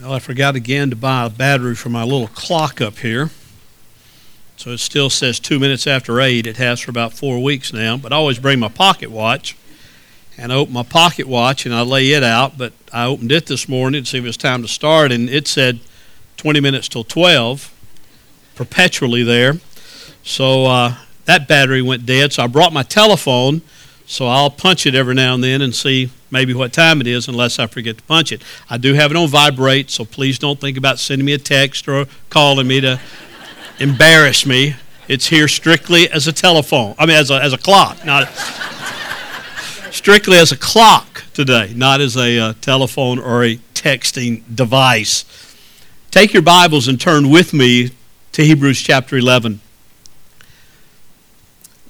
Well, I forgot again to buy a battery for my little clock up here. So it still says two minutes after eight. It has for about four weeks now. But I always bring my pocket watch. And I open my pocket watch and I lay it out. But I opened it this morning to see if it was time to start. And it said 20 minutes till 12, perpetually there. So uh, that battery went dead. So I brought my telephone. So I'll punch it every now and then and see maybe what time it is unless I forget to punch it. I do have it on vibrate, so please don't think about sending me a text or calling me to embarrass me. It's here strictly as a telephone. I mean, as a, as a clock, not strictly as a clock today, not as a uh, telephone or a texting device. Take your Bibles and turn with me to Hebrews chapter 11.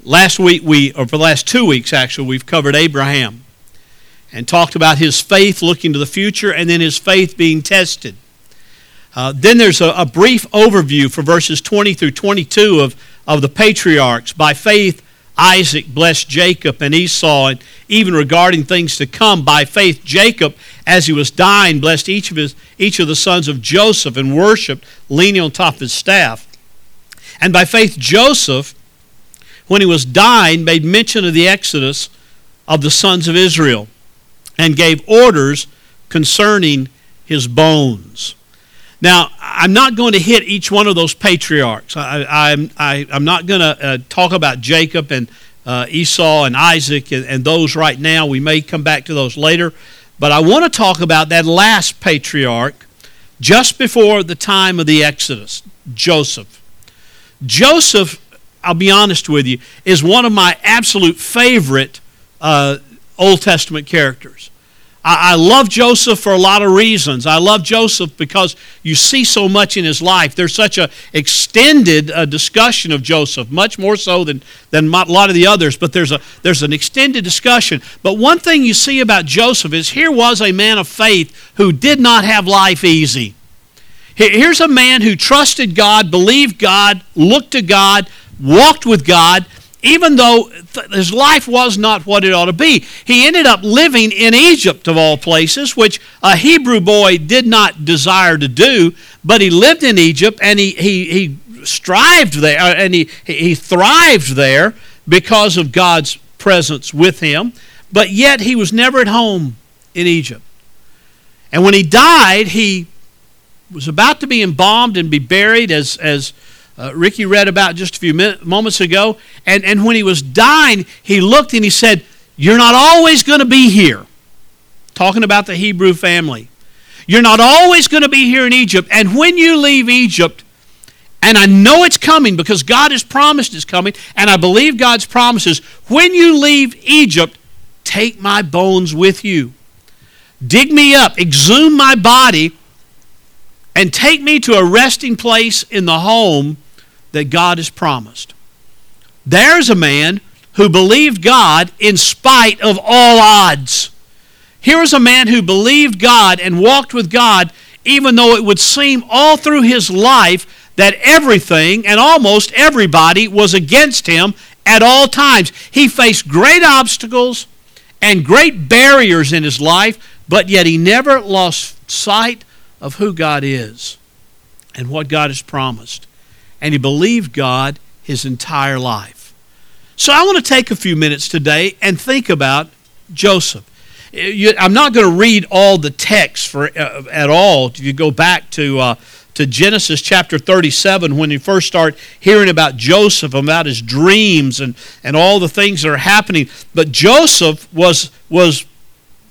Last week, we, or for the last two weeks actually, we've covered Abraham and talked about his faith looking to the future and then his faith being tested. Uh, then there's a, a, brief overview for verses 20 through 22 of, of the patriarchs. By faith, Isaac blessed Jacob and Esau, and even regarding things to come, by faith, Jacob, as he was dying, blessed each of, his, each of the sons of Joseph and worshiped, leaning on top of his staff. And by faith, Joseph, when he was dying, made mention of the exodus of the sons of Israel and gave orders concerning his bones. Now, I'm not going to hit each one of those patriarchs. I, am I, am not going to uh, talk about Jacob and uh, Esau and Isaac and, and those right now. We may come back to those later. But I want to talk about that last patriarch just before the time of the Exodus, Joseph. Joseph, I'll be honest with you, is one of my absolute favorite uh, Old Testament characters. I, I love Joseph for a lot of reasons. I love Joseph because you see so much in his life. There's such an extended uh, discussion of Joseph, much more so than, than a lot of the others, but there's, a, there's an extended discussion. But one thing you see about Joseph is here was a man of faith who did not have life easy. Here's a man who trusted God, believed God, looked to God, walked with God, even though th- his life was not what it ought to be. He ended up living in Egypt, of all places, which a Hebrew boy did not desire to do, but he lived in Egypt and he, he, he strived there uh, and he, he thrived there because of God's presence with him, but yet he was never at home in Egypt. And when he died, he was about to be embalmed and be buried as, as uh, Ricky read about just a few moments ago. And, and when he was dying, he looked and he said, You're not always going to be here. Talking about the Hebrew family. You're not always going to be here in Egypt. And when you leave Egypt, and I know it's coming because God has promised it's coming, and I believe God's promises. When you leave Egypt, take my bones with you. Dig me up, exhume my body, and take me to a resting place in the home that God has promised. There's a man who believed God in spite of all odds. Here is a man who believed God and walked with God even though it would seem all through his life that everything and almost everybody was against him at all times. He faced great obstacles and great barriers in his life, but yet he never lost sight of who God is and what God has promised and he believed God his entire life. So I want to take a few minutes today and think about Joseph. I'm not going to read all the text for uh, at all. If you go back to uh, to Genesis chapter 37, when you first start hearing about Joseph, about his dreams and, and all the things that are happening. But Joseph was was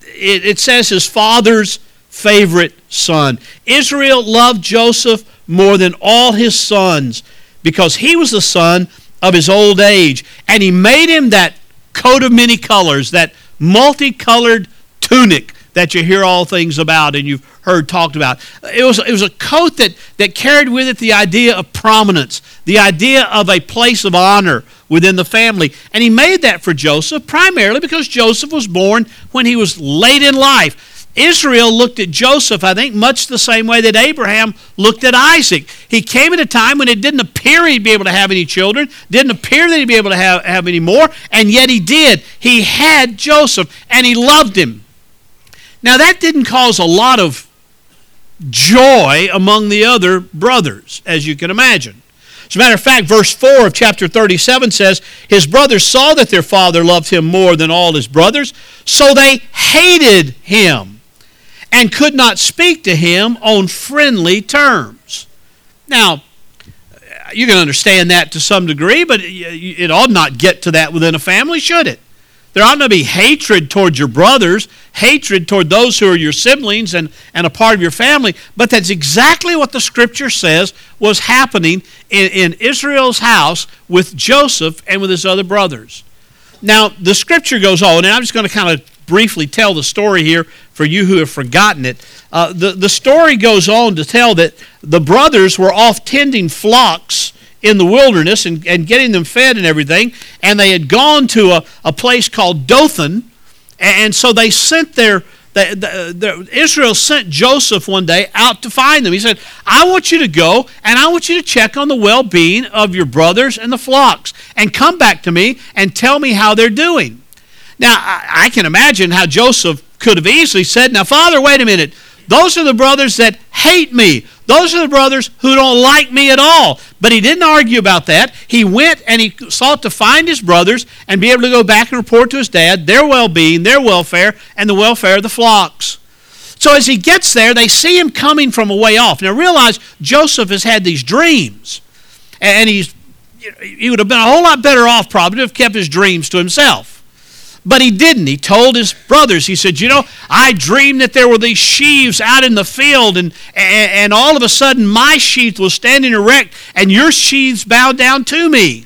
it, it says his father's favorite son. Israel loved Joseph more than all his sons because he was the son of his old age. And he made him that coat of many colors, that multicolored tunic that you hear all things about and you've heard talked about. It was, it was a coat that, that carried with it the idea of prominence, the idea of a place of honor within the family. And he made that for Joseph primarily because Joseph was born when he was late in life. Israel looked at Joseph, I think, much the same way that Abraham looked at Isaac. He came at a time when it didn't appear he'd be able to have any children, didn't appear that he'd be able to have, have any more, and yet he did. He had Joseph, and he loved him. Now, that didn't cause a lot of joy among the other brothers, as you can imagine. As a matter of fact, verse 4 of chapter 37 says, His brothers saw that their father loved him more than all his brothers, so they hated him and could not speak to him on friendly terms. Now, you can understand that to some degree, but it ought not get to that within a family, should it? There ought not be hatred toward your brothers, hatred toward those who are your siblings and, and a part of your family. But that's exactly what the scripture says was happening in, in Israel's house with Joseph and with his other brothers. Now, the scripture goes on, and I'm just going to kind of briefly tell the story here for you who have forgotten it. Uh, the, the story goes on to tell that the brothers were off tending flocks in the wilderness and, and getting them fed and everything. And they had gone to a, a place called Dothan. And so they sent their, the, the, the, Israel sent Joseph one day out to find them. He said, I want you to go and I want you to check on the well being of your brothers and the flocks and come back to me and tell me how they're doing. Now, I, I can imagine how Joseph could have easily said, Now, Father, wait a minute. Those are the brothers that hate me. Those are the brothers who don't like me at all. But he didn't argue about that. He went and he sought to find his brothers and be able to go back and report to his dad their well being, their welfare, and the welfare of the flocks. So as he gets there, they see him coming from a way off. Now realize Joseph has had these dreams. And he's he would have been a whole lot better off probably to have kept his dreams to himself. But he didn't. He told his brothers, he said, You know, I dreamed that there were these sheaves out in the field, and, and, and all of a sudden my sheath was standing erect, and your sheaves bowed down to me.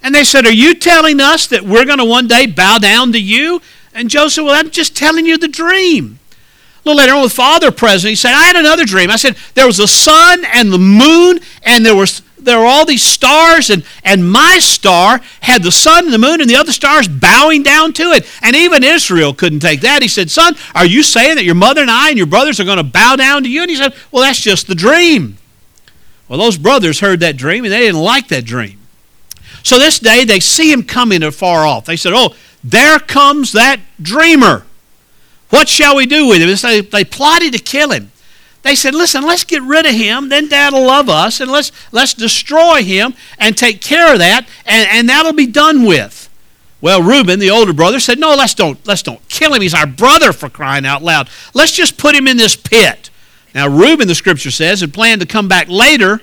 And they said, Are you telling us that we're going to one day bow down to you? And Joseph, Well, I'm just telling you the dream. A little later on, with father present, he said, I had another dream. I said, There was the sun and the moon, and there was there were all these stars, and, and my star had the sun and the moon and the other stars bowing down to it. And even Israel couldn't take that. He said, Son, are you saying that your mother and I and your brothers are going to bow down to you? And he said, Well, that's just the dream. Well, those brothers heard that dream, and they didn't like that dream. So this day, they see him coming afar off. They said, Oh, there comes that dreamer. What shall we do with him? They, they plotted to kill him. They said, listen, let's get rid of him, then dad'll love us, and let's, let's destroy him and take care of that, and, and that'll be done with. Well, Reuben, the older brother, said, No, let's don't, let's don't kill him. He's our brother for crying out loud. Let's just put him in this pit. Now, Reuben, the scripture says, had planned to come back later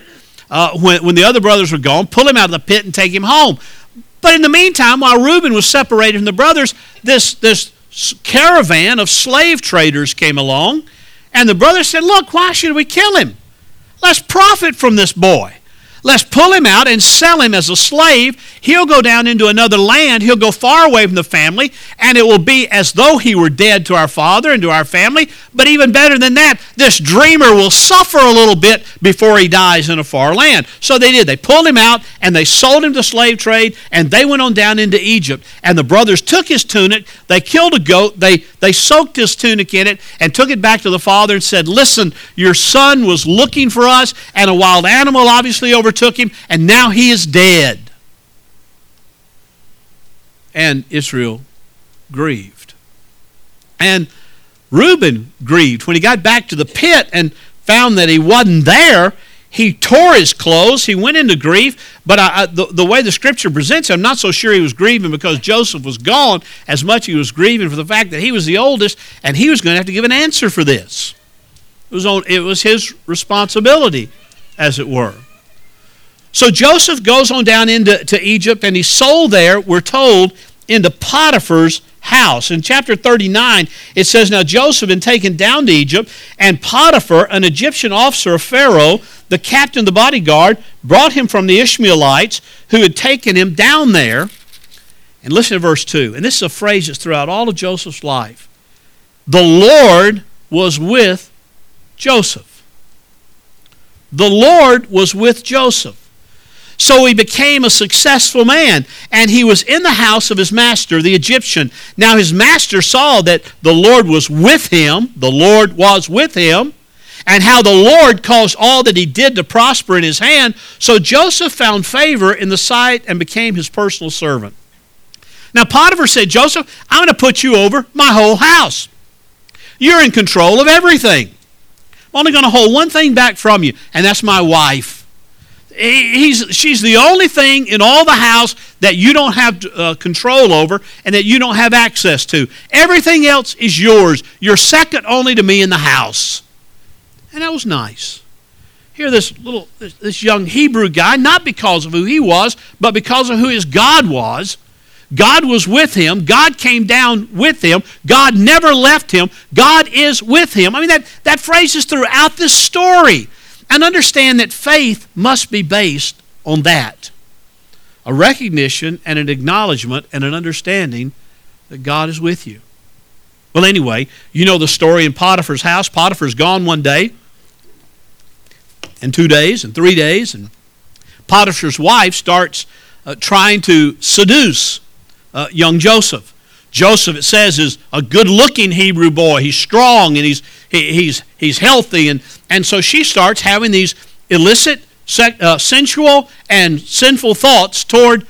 uh, when, when the other brothers were gone, pull him out of the pit and take him home. But in the meantime, while Reuben was separated from the brothers, this, this caravan of slave traders came along and the brother said, Look, why should we kill him? Let's profit from this boy. Let's pull him out and sell him as a slave. He'll go down into another land. He'll go far away from the family, and it will be as though he were dead to our father and to our family. But even better than that, this dreamer will suffer a little bit before he dies in a far land. So they did. They pulled him out and they sold him to slave trade, and they went on down into Egypt. And the brothers took his tunic, they killed a goat, they, they soaked his tunic in it, and took it back to the father and said, Listen, your son was looking for us, and a wild animal obviously over overtook him, and now he is dead. And Israel grieved. And Reuben grieved. When he got back to the pit and found that he wasn't there, he tore his clothes. He went into grief. But I, I, the, the way the scripture presents it, I'm not so sure he was grieving because Joseph was gone as much he was grieving for the fact that he was the oldest and he was going to have to give an answer for this. It was, on, it was his responsibility, as it were. So Joseph goes on down into to Egypt and he's sold there, we're told, into Potiphar's house. In chapter 39, it says, Now Joseph had been taken down to Egypt, and Potiphar, an Egyptian officer of Pharaoh, the captain of the bodyguard, brought him from the Ishmaelites who had taken him down there. And listen to verse 2. And this is a phrase that's throughout all of Joseph's life. The Lord was with Joseph. The Lord was with Joseph. So he became a successful man, and he was in the house of his master, the Egyptian. Now his master saw that the Lord was with him, the Lord was with him, and how the Lord caused all that he did to prosper in his hand. So Joseph found favor in the sight and became his personal servant. Now Potiphar said, Joseph, I'm going to put you over my whole house. You're in control of everything. I'm only going to hold one thing back from you, and that's my wife. He's, she's the only thing in all the house that you don't have uh, control over and that you don't have access to. Everything else is yours. You're second only to me in the house. And that was nice. Here, this little, this young Hebrew guy, not because of who he was, but because of who his God was. God was with him. God came down with him. God never left him. God is with him. I mean, that, that phrase is throughout this story. And understand that faith must be based on that a recognition and an acknowledgement and an understanding that God is with you. Well, anyway, you know the story in Potiphar's house. Potiphar's gone one day, and two days, and three days, and Potiphar's wife starts uh, trying to seduce uh, young Joseph. Joseph, it says, is a good looking Hebrew boy. He's strong and he's, he, he's, he's healthy. And, and so she starts having these illicit, uh, sensual, and sinful thoughts toward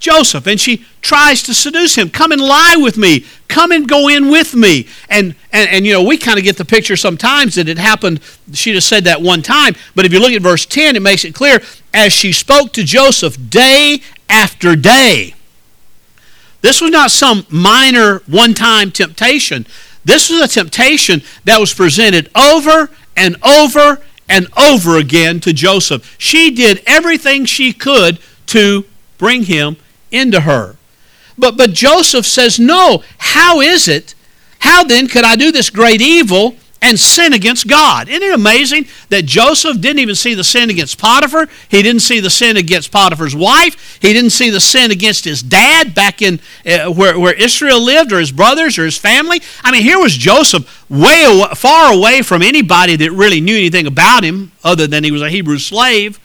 Joseph. And she tries to seduce him. Come and lie with me. Come and go in with me. And, and, and you know, we kind of get the picture sometimes that it happened. She just said that one time. But if you look at verse 10, it makes it clear as she spoke to Joseph day after day this was not some minor one time temptation. This was a temptation that was presented over and over and over again to Joseph. She did everything she could to bring him into her. But, but Joseph says, No, how is it? How then could I do this great evil and sin against God. Isn't it amazing that Joseph didn't even see the sin against Potiphar? He didn't see the sin against Potiphar's wife. He didn't see the sin against his dad back in uh, where, where Israel lived or his brothers or his family. I mean, here was Joseph way away, far away from anybody that really knew anything about him other than he was a Hebrew slave.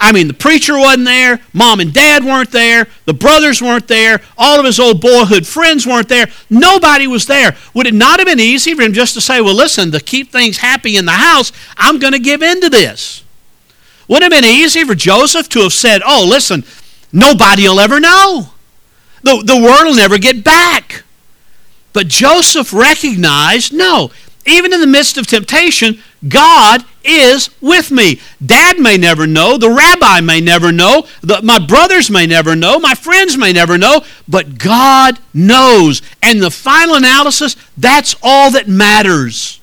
I mean, the preacher wasn't there, mom and dad weren't there, the brothers weren't there, all of his old boyhood friends weren't there. Nobody was there. Would it not have been easy for him just to say, well, listen, to keep things happy in the house, I'm going to give in to this? Would it have been easy for Joseph to have said, oh, listen, nobody will ever know? The, the word will never get back. But Joseph recognized, no, even in the midst of temptation, God is with me. Dad may never know. The rabbi may never know. The, my brothers may never know. My friends may never know. But God knows. And the final analysis, that's all that matters.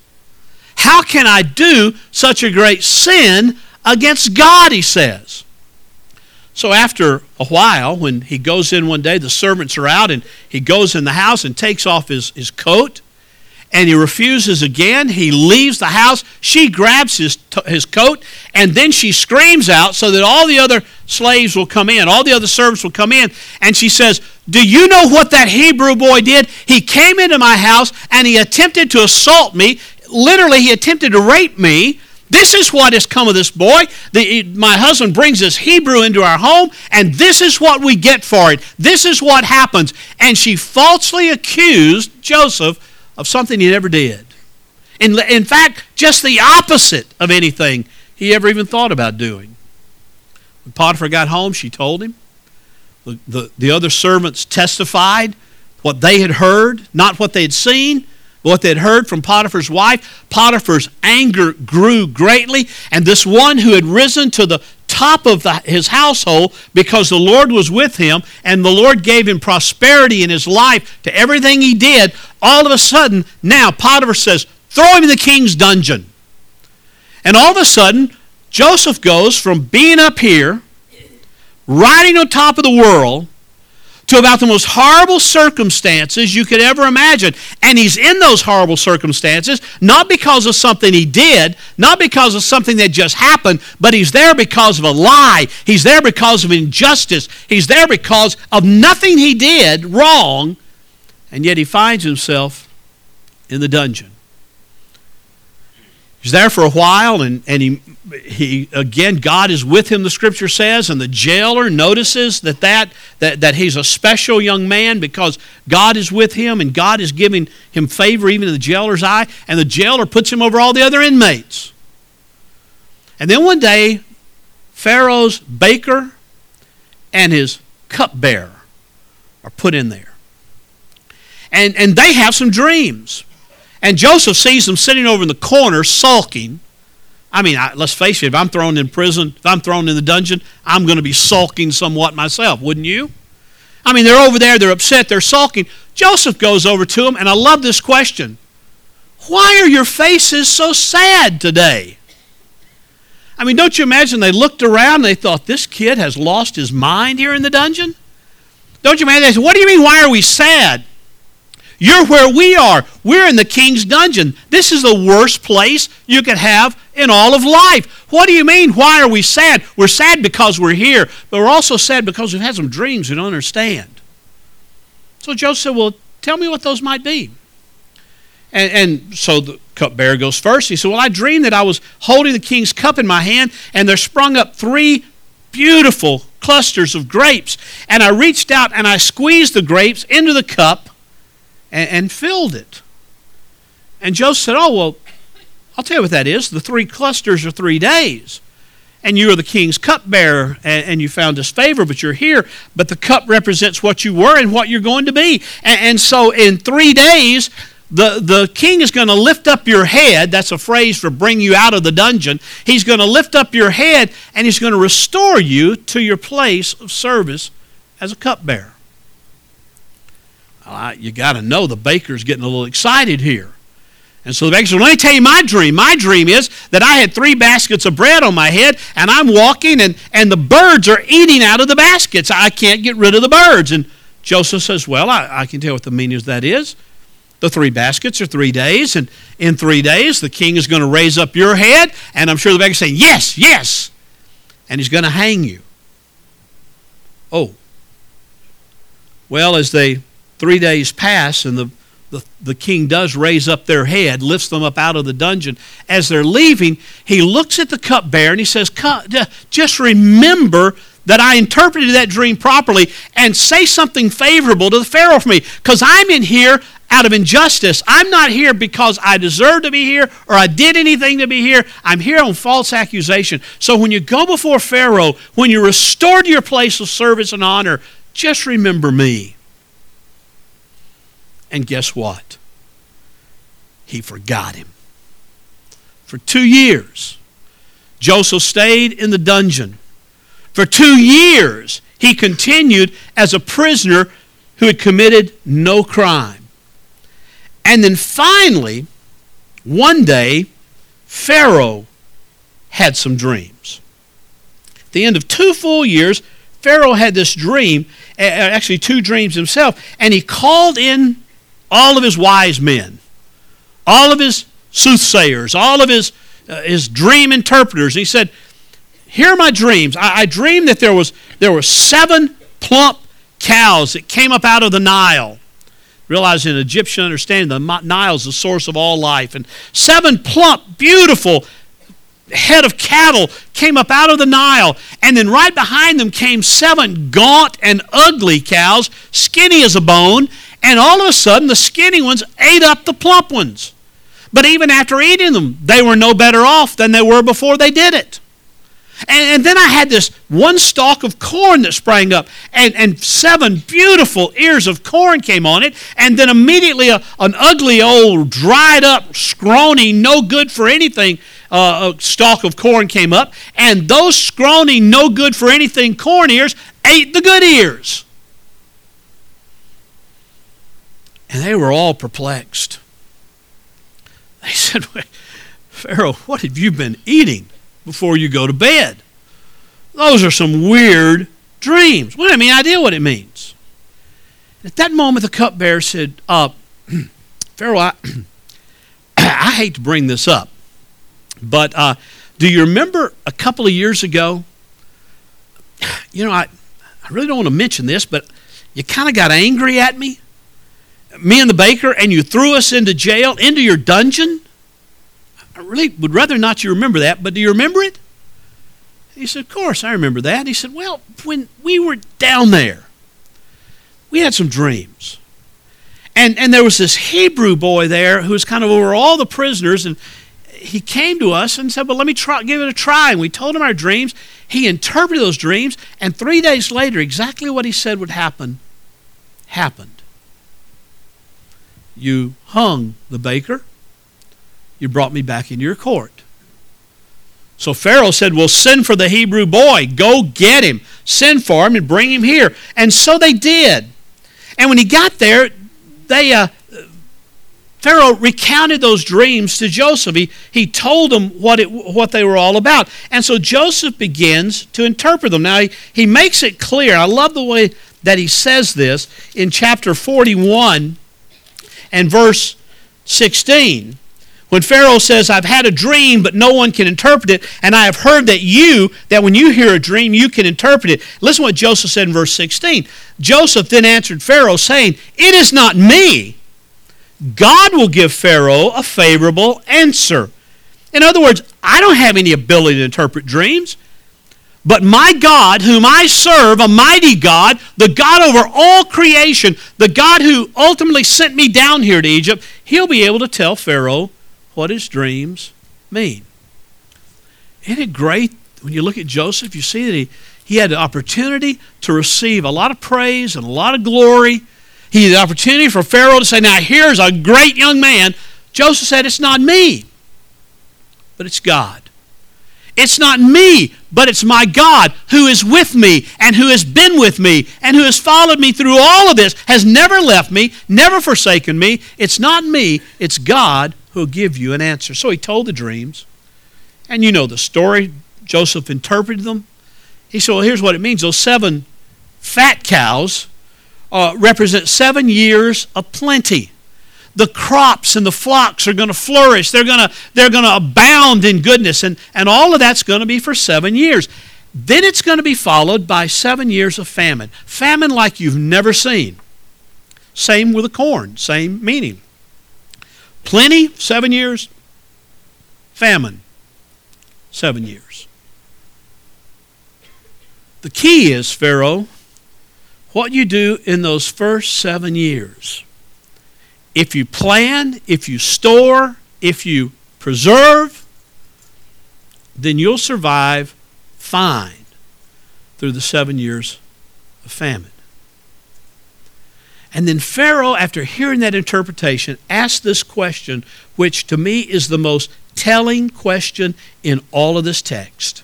How can I do such a great sin against God, he says. So after a while, when he goes in one day, the servants are out, and he goes in the house and takes off his, his coat and he refuses again. He leaves the house. She grabs his, his coat and then she screams out so that all the other slaves will come in, all the other servants will come in. And she says, Do you know what that Hebrew boy did? He came into my house and he attempted to assault me. Literally, he attempted to rape me. This is what has come of this boy. The, my husband brings this Hebrew into our home, and this is what we get for it. This is what happens. And she falsely accused Joseph of something he never did. In, in fact, just the opposite of anything he ever even thought about doing. When Potiphar got home, she told him. The, the, the other servants testified what they had heard, not what they had seen, but what they had heard from Potiphar's wife. Potiphar's anger grew greatly, and this one who had risen to the top of the, his household because the Lord was with him and the Lord gave him prosperity in his life to everything he did. All of a sudden, now Potiphar says, throw him in the king's dungeon. And all of a sudden, Joseph goes from being up here, riding on top of the world, to about the most horrible circumstances you could ever imagine. And he's in those horrible circumstances, not because of something he did, not because of something that just happened, but he's there because of a lie. He's there because of injustice. He's there because of nothing he did wrong, and yet he finds himself in the dungeon. He's there for a while, and, and he, he again, God is with him, the scripture says, and the jailer notices that, that, that, that he's a special young man because God is with him and God is giving him favor even in the jailer's eye, and the jailer puts him over all the other inmates. And then one day, Pharaoh's baker and his cupbearer are put in there. And, and they have some dreams. And Joseph sees them sitting over in the corner sulking. I mean, I, let's face it, if I'm thrown in prison, if I'm thrown in the dungeon, I'm going to be sulking somewhat myself, wouldn't you? I mean, they're over there, they're upset, they're sulking. Joseph goes over to them, and I love this question Why are your faces so sad today? I mean, don't you imagine they looked around and they thought, this kid has lost his mind here in the dungeon? Don't you imagine? They said, What do you mean, why are we sad? You're where we are. We're in the king's dungeon. This is the worst place you could have in all of life. What do you mean? Why are we sad? We're sad because we're here, but we're also sad because we've had some dreams we don't understand. So Joseph said, Well, tell me what those might be. And, and so the cupbearer goes first. He said, Well, I dreamed that I was holding the king's cup in my hand, and there sprung up three beautiful clusters of grapes. And I reached out and I squeezed the grapes into the cup and, and filled it. And Joseph said, Oh, well, I'll tell you what that is. The three clusters are three days. And you are the king's cupbearer, and, and you found his favor, but you're here. But the cup represents what you were and what you're going to be. And, and so in three days, the, the king is going to lift up your head. That's a phrase for bring you out of the dungeon. He's going to lift up your head and he's going to restore you to your place of service as a cupbearer you got to know the baker's getting a little excited here. And so the baker said, Let me tell you my dream. My dream is that I had three baskets of bread on my head, and I'm walking, and, and the birds are eating out of the baskets. I can't get rid of the birds. And Joseph says, Well, I, I can tell what the meaning of that is. The three baskets are three days, and in three days, the king is going to raise up your head, and I'm sure the baker's saying, Yes, yes. And he's going to hang you. Oh. Well, as they Three days pass, and the, the, the king does raise up their head, lifts them up out of the dungeon. As they're leaving, he looks at the cupbearer and he says, Just remember that I interpreted that dream properly and say something favorable to the Pharaoh for me. Because I'm in here out of injustice. I'm not here because I deserve to be here or I did anything to be here. I'm here on false accusation. So when you go before Pharaoh, when you're restored to your place of service and honor, just remember me. And guess what? He forgot him. For two years, Joseph stayed in the dungeon. For two years, he continued as a prisoner who had committed no crime. And then finally, one day, Pharaoh had some dreams. At the end of two full years, Pharaoh had this dream, actually, two dreams himself, and he called in all of his wise men, all of his soothsayers, all of his, uh, his dream interpreters. He said, Here are my dreams. I, I dreamed that there was there were seven plump cows that came up out of the Nile. Realize in Egyptian understanding, the Nile is the source of all life. And seven plump, beautiful head of cattle came up out of the Nile. And then right behind them came seven gaunt and ugly cows, skinny as a bone. And all of a sudden, the skinny ones ate up the plump ones. But even after eating them, they were no better off than they were before they did it. And, and, then I had this one stalk of corn that sprang up, and, and seven beautiful ears of corn came on it. And then immediately a, an ugly old, dried up, scrawny, no good for anything uh, stalk of corn came up. And those scrawny, no good for anything corn ears ate the good ears. And they were all perplexed. They said, Pharaoh, what have you been eating before you go to bed? Those are some weird dreams. We don't have any idea what it means. At that moment, the cupbearer said, uh, Pharaoh, I, I hate to bring this up, but uh, do you remember a couple of years ago? You know, I, I really don't want to mention this, but you kind of got angry at me me and the baker, and you threw us into jail, into your dungeon? I really would rather not you remember that, but do you remember it? He said, Of course, I remember that. He said, Well, when we were down there, we had some dreams. And, and there was this Hebrew boy there who was kind of over all the prisoners, and he came to us and said, Well, let me try, give it a try. And we told him our dreams. He interpreted those dreams, and three days later, exactly what he said would happen happened you hung the baker, you brought me back into your court. So Pharaoh said, Well, send for the Hebrew boy. Go get him. Send for him and bring him here. And so they did. And when he got there, they, uh, Pharaoh recounted those dreams to Joseph. He, he told them what, it, what they were all about. And so Joseph begins to interpret them. Now, he, he makes it clear. I love the way that he says this in chapter 41 and verse 16 when Pharaoh says, I've had a dream, but no one can interpret it, and I have heard that you, that when you hear a dream, you can interpret it. Listen what Joseph said in verse 16. Joseph then answered Pharaoh, saying, It is not me. God will give Pharaoh a favorable answer. In other words, I don't have any ability to interpret dreams. But my God, whom I serve, a mighty God, the God over all creation, the God who ultimately sent me down here to Egypt, he'll be able to tell Pharaoh what his dreams mean. Isn't it great when you look at Joseph? You see that he, he had the opportunity to receive a lot of praise and a lot of glory. He had the opportunity for Pharaoh to say, Now here's a great young man. Joseph said, It's not me, but it's God. It's not me, but it's my God who is with me and who has been with me and who has followed me through all of this, has never left me, never forsaken me. It's not me, it's God who will give you an answer. So he told the dreams. And you know the story. Joseph interpreted them. He said, Well, here's what it means. Those seven fat cows uh, represent seven years of plenty. The crops and the flocks are going to flourish. They're going to they're going to abound in goodness. And, and all of that's going to be for seven years. Then it's going to be followed by seven years of famine. Famine like you've never seen. Same with the corn, same meaning. Plenty, seven years. Famine, seven years. The key is, Pharaoh, what you do in those first seven years. If you plan, if you store, if you preserve, then you'll survive fine through the seven years of famine. And then Pharaoh, after hearing that interpretation, asked this question, which to me is the most telling question in all of this text.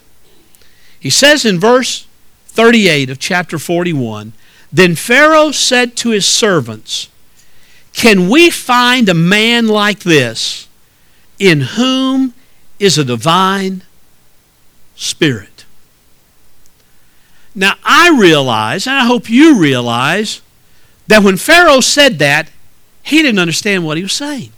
He says in verse 38 of chapter 41 Then Pharaoh said to his servants, Can we find a man like this in whom is a divine spirit? Now, I realize, and I hope you realize, that when Pharaoh said that, he didn't understand what he was saying.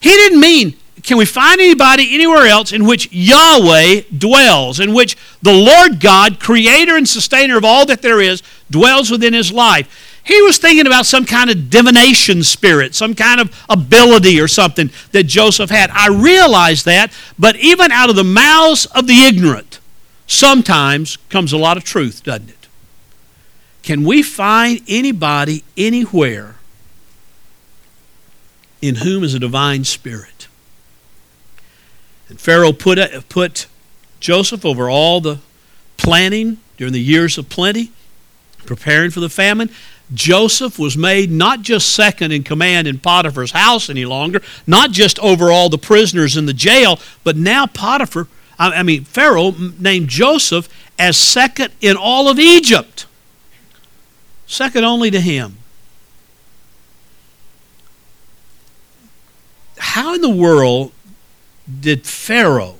He didn't mean, can we find anybody anywhere else in which Yahweh dwells, in which the Lord God, creator and sustainer of all that there is, dwells within his life? He was thinking about some kind of divination spirit, some kind of ability or something that Joseph had. I realize that, but even out of the mouths of the ignorant, sometimes comes a lot of truth, doesn't it? Can we find anybody anywhere in whom is a divine spirit? And Pharaoh put, uh, put Joseph over all the planning during the years of plenty, preparing for the famine. Joseph was made not just second in command in Potiphar's house any longer, not just over all the prisoners in the jail, but now Potiphar, I mean, Pharaoh named Joseph as second in all of Egypt second only to him. How in the world did Pharaoh,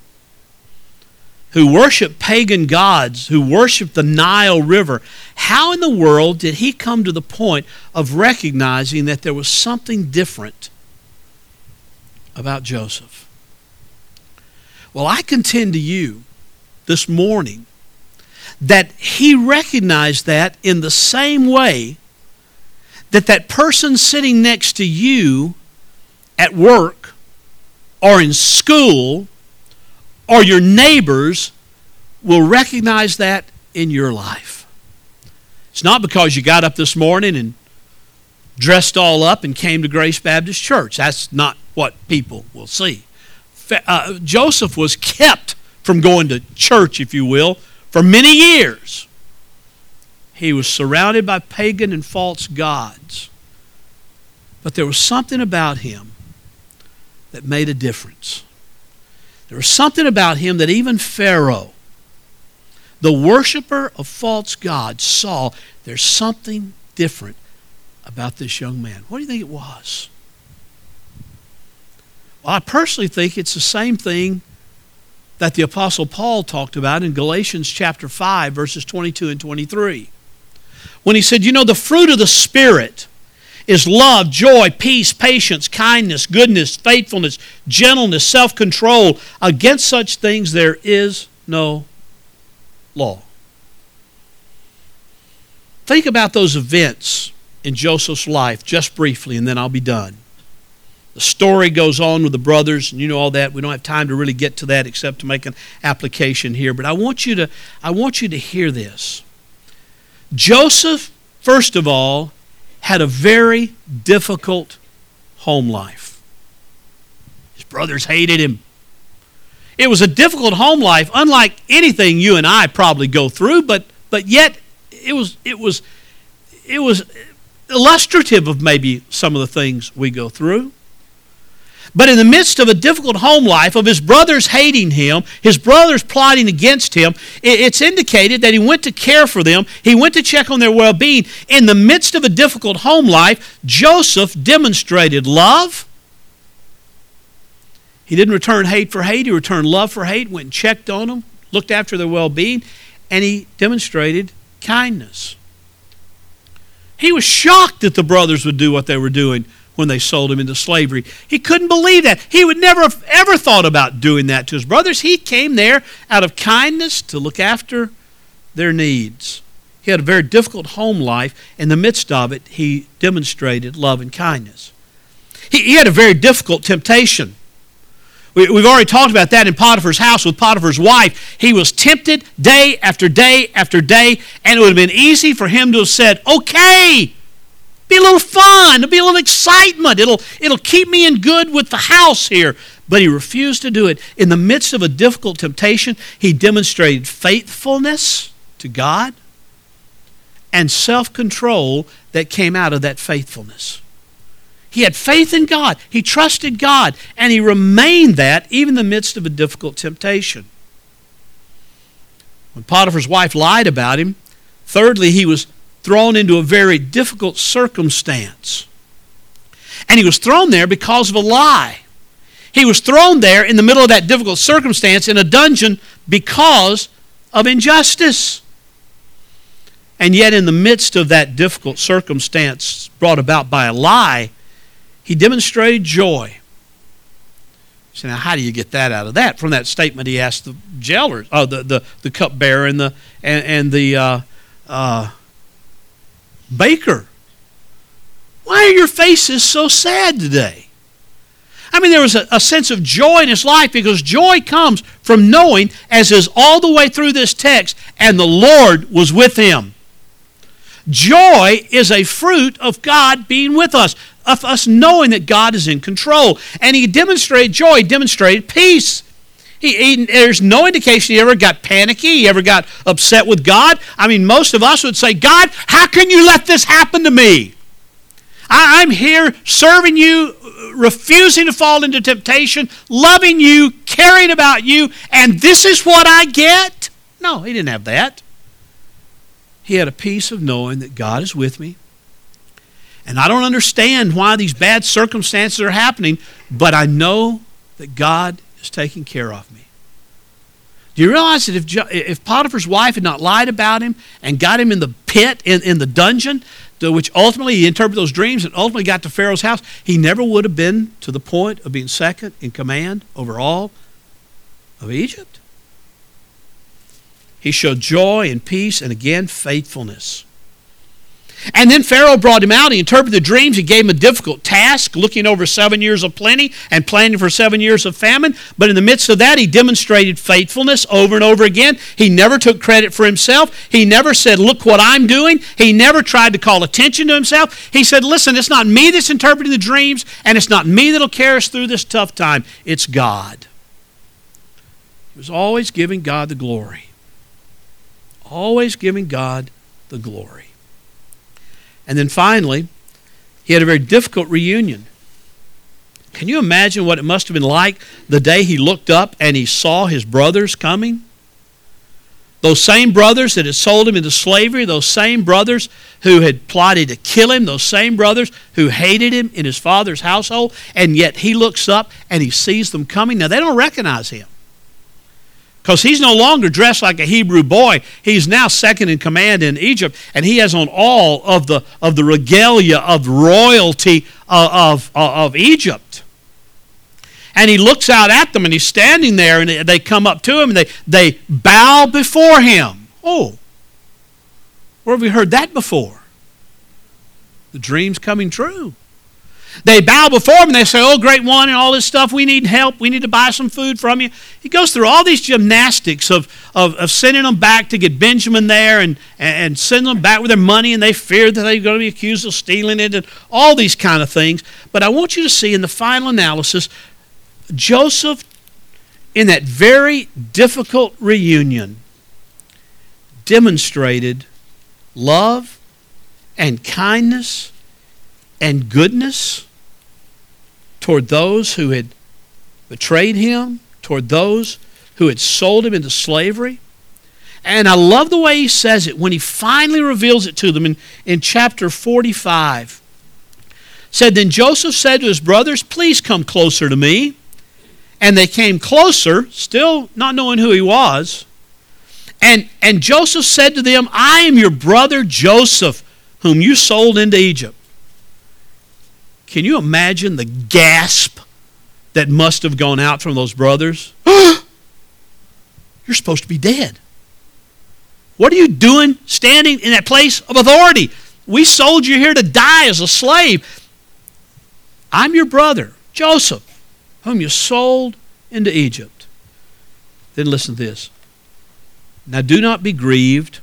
who worshiped pagan gods, who worshiped the Nile River, how in the world did he come to the point of recognizing that there was something different about Joseph? Well, I contend to you this morning that he recognized that in the same way that that person sitting next to you at work or in school or your neighbors will recognize that in your life. It's not because you got up this morning and dressed all up and came to Grace Baptist Church. That's not what people will see. Uh, Joseph was kept from going to church, if you will, for many years, he was surrounded by pagan and false gods. But there was something about him that made a difference. There was something about him that even Pharaoh, the worshiper of false gods, saw there's something different about this young man. What do you think it was? Well, I personally think it's the same thing that the Apostle Paul talked about in Galatians chapter 5, verses 22 and 23. When he said, You know, the fruit of the Spirit is love, joy, peace, patience, kindness, goodness, faithfulness, gentleness, self control. Against such things there is no law. Think about those events in Joseph's life just briefly, and then I'll be done. The story goes on with the brothers, and you know all that. We don't have time to really get to that except to make an application here. But I want you to, I want you to hear this. Joseph, first of all, had a very difficult home life. His brothers hated him. It was a difficult home life, unlike anything you and I probably go through, but, but yet it was, it, was, it was illustrative of maybe some of the things we go through. But in the midst of a difficult home life, of his brothers hating him, his brothers plotting against him, it's indicated that he went to care for them. He went to check on their well being. In the midst of a difficult home life, Joseph demonstrated love. He didn't return hate for hate, he returned love for hate, went and checked on them, looked after their well being, and he demonstrated kindness. He was shocked that the brothers would do what they were doing when they sold him into slavery. He couldn't believe that. He would never have ever thought about doing that to his brothers. He came there out of kindness to look after their needs. He had a very difficult home life. In the midst of it, he demonstrated love and kindness. He, he had a very difficult temptation. We, have already talked about that in Potiphar's house with Potiphar's wife. He was tempted day after day after day, and it would have been easy for him to have said, Okay, be a little fun. It'll be a little excitement. It'll, it'll keep me in good with the house here. But he refused to do it. In the midst of a difficult temptation, he demonstrated faithfulness to God and self control that came out of that faithfulness. He had faith in God, he trusted God, and he remained that even in the midst of a difficult temptation. When Potiphar's wife lied about him, thirdly, he was thrown into a very difficult circumstance. And he was thrown there because of a lie. He was thrown there in the middle of that difficult circumstance in a dungeon because of injustice. And yet, in the midst of that difficult circumstance brought about by a lie, he demonstrated joy. So now, how do you get that out of that? From that statement, he asked the jailers, oh, the, the, the cupbearer and the and, and the uh, uh, baker, why are your faces so sad today? I mean, there was a, a, sense of joy in his life because joy comes from knowing, as is all the way through this text, and the Lord was with him. Joy is a fruit of God being with us, of us knowing that God is in control. And he demonstrated joy, demonstrated peace. He, he, there's no indication he ever got panicky, he ever got upset with God. I mean, most of us would say, God, how can you let this happen to me? I, I'm here serving you, refusing to fall into temptation, loving you, caring about you, and this is what I get? No, he didn't have that. He had a peace of knowing that God is with me. And I don't understand why these bad circumstances are happening, but I know that God is taking care of me. Do you realize that if, if Potiphar's wife had not lied about him and got him in the pit, in, in the dungeon, to which ultimately he interpreted those dreams and ultimately got to Pharaoh's house, he never would have been to the point of being second in command over all of Egypt. He showed joy and peace and again faithfulness. And then Pharaoh brought him out. He interpreted the dreams. He gave him a difficult task, looking over seven years of plenty and planning for seven years of famine. But in the midst of that, he demonstrated faithfulness over and over again. He never took credit for himself. He never said, Look what I'm doing. He never tried to call attention to himself. He said, Listen, it's not me that's interpreting the dreams, and it's not me that'll carry us through this tough time. It's God. He was always giving God the glory. Always giving God the glory. And then finally, he had a very difficult reunion. Can you imagine what it must have been like the day he looked up and he saw his brothers coming? Those same brothers that had sold him into slavery, those same brothers who had plotted to kill him, those same brothers who hated him in his father's household, and yet he looks up and he sees them coming. Now, they don't recognize him because he's no longer dressed like a Hebrew boy. He's now second in command in Egypt, and he has on all of the, of the regalia of royalty uh, of, of, of Egypt. And he looks out at them, and he's standing there, and they come up to him, and they, they bow before him. Oh, where have we heard that before? The dream's coming true. They bow before him and they say, Oh, great one, and all this stuff. We need help. We need to buy some food from you. He goes through all these gymnastics of, of, of sending them back to get Benjamin there and, and sending them back with their money, and they feared that they're going to be accused of stealing it and all these kind of things. But I want you to see in the final analysis, Joseph, in that very difficult reunion, demonstrated love and kindness and goodness toward those who had betrayed him, toward those who had sold him into slavery. And I love the way he says it when he finally reveals it to them in, in chapter 45. Said, Then Joseph said to his brothers, Please come closer to me. And they came closer, still not knowing who he was. And, and Joseph said to them, I am your brother Joseph, whom you sold into Egypt. Can you imagine the gasp that must have gone out from those brothers? You're supposed to be dead. What are you doing standing in that place of authority? We sold you here to die as a slave. I'm your brother, Joseph, whom you sold into Egypt. Then listen to this. Now do not be grieved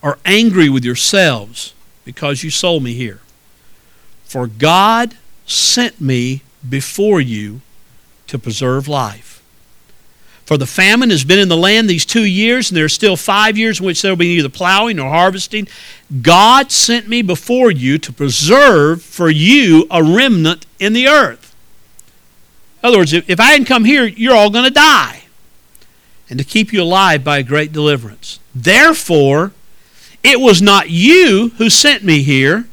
or angry with yourselves because you sold me here. For God sent me before you to preserve life. For the famine has been in the land these two years, and there are still five years in which there will be neither plowing nor harvesting. God sent me before you to preserve for you a remnant in the earth. In other words, if I hadn't come here, you're all going to die. And to keep you alive by a great deliverance. Therefore, it was not you who sent me here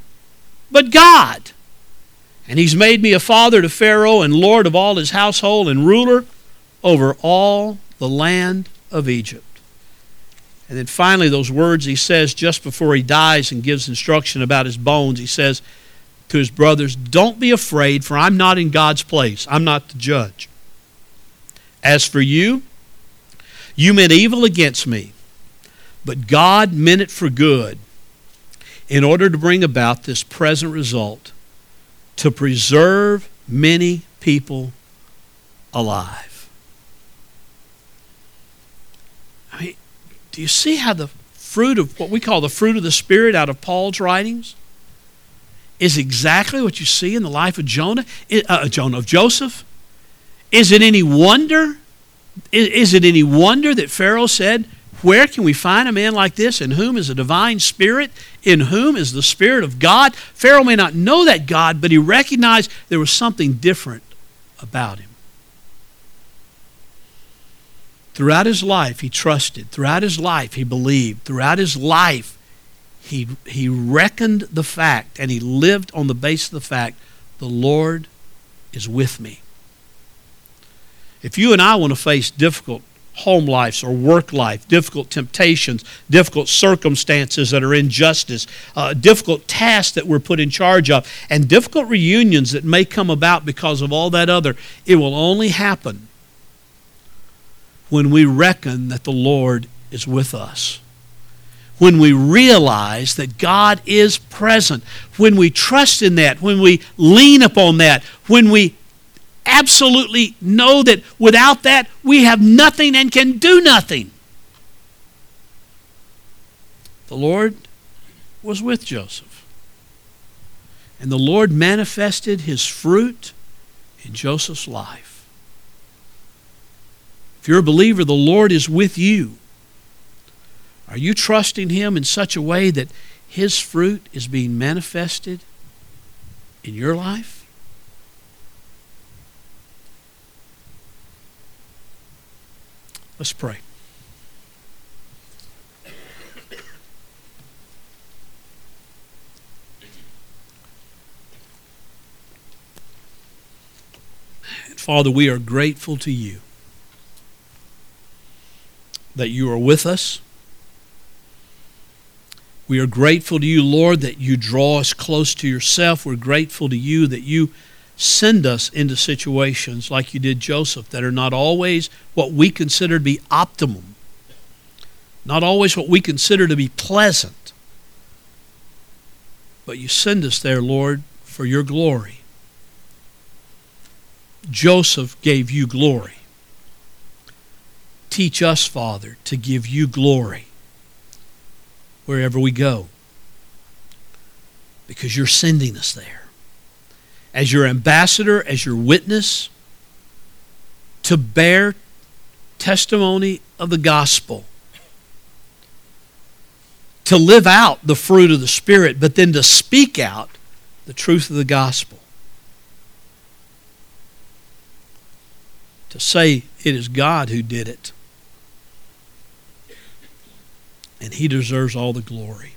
but God. And he's made me a father to Pharaoh and lord of all his household and ruler over all the land of Egypt. And then finally, those words he says just before he dies and gives instruction about his bones, he says to his brothers, Don't be afraid, for I'm not in God's place. I'm not the judge. As for you, you meant evil against me, but God meant it for good in order to bring about this present result to preserve many people alive. I mean, do you see how the fruit of what we call the fruit of the Spirit out of Paul's writings is exactly what you see in the life of Jonah, uh, Jonah of Joseph? Is it any wonder? Is it any wonder that Pharaoh said, where can we find a man like this in whom is a divine spirit, in whom is the Spirit of God? Pharaoh may not know that God, but he recognized there was something different about him. Throughout his life, he trusted. Throughout his life, he believed. Throughout his life, he, he reckoned the fact and he lived on the basis of the fact the Lord is with me. If you and I want to face difficult home lives or work life, difficult temptations, difficult circumstances that are injustice, uh, difficult tasks that we're put in charge of, and difficult reunions that may come about because of all that other, it will only happen when we reckon that the Lord is with us. When we realize that God is present, when we trust in that, when we lean upon that, when we absolutely know that without that, we have nothing and can do nothing. The Lord was with Joseph. And the Lord manifested his fruit in Joseph's life. If you're a believer, the Lord is with you. Are you trusting him in such a way that his fruit is being manifested in your life? Let's pray. Father, we are grateful to you that you are with us. We are grateful to you, Lord, that you draw us close to yourself. We're grateful to you that you send us into situations like you did Joseph that are not always what we consider to be optimum, not always what we consider to be pleasant. But you send us there, Lord, for your glory. Joseph gave you glory. Teach us, Father, to give you glory wherever we go because you're sending us there. As your ambassador, as your witness, to bear testimony of the gospel, to live out the fruit of the Spirit, but then to speak out the truth of the gospel. to say it is God who did it. And He deserves all the glory.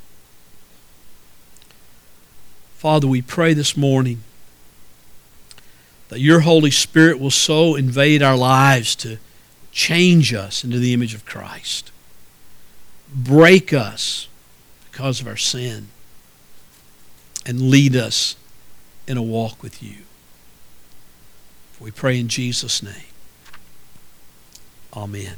Father, we pray this morning that your Holy Spirit will so invade our lives to change us into the image of Christ, break us because of our sin, and lead us in a walk with you. We pray in Jesus' name. Amen.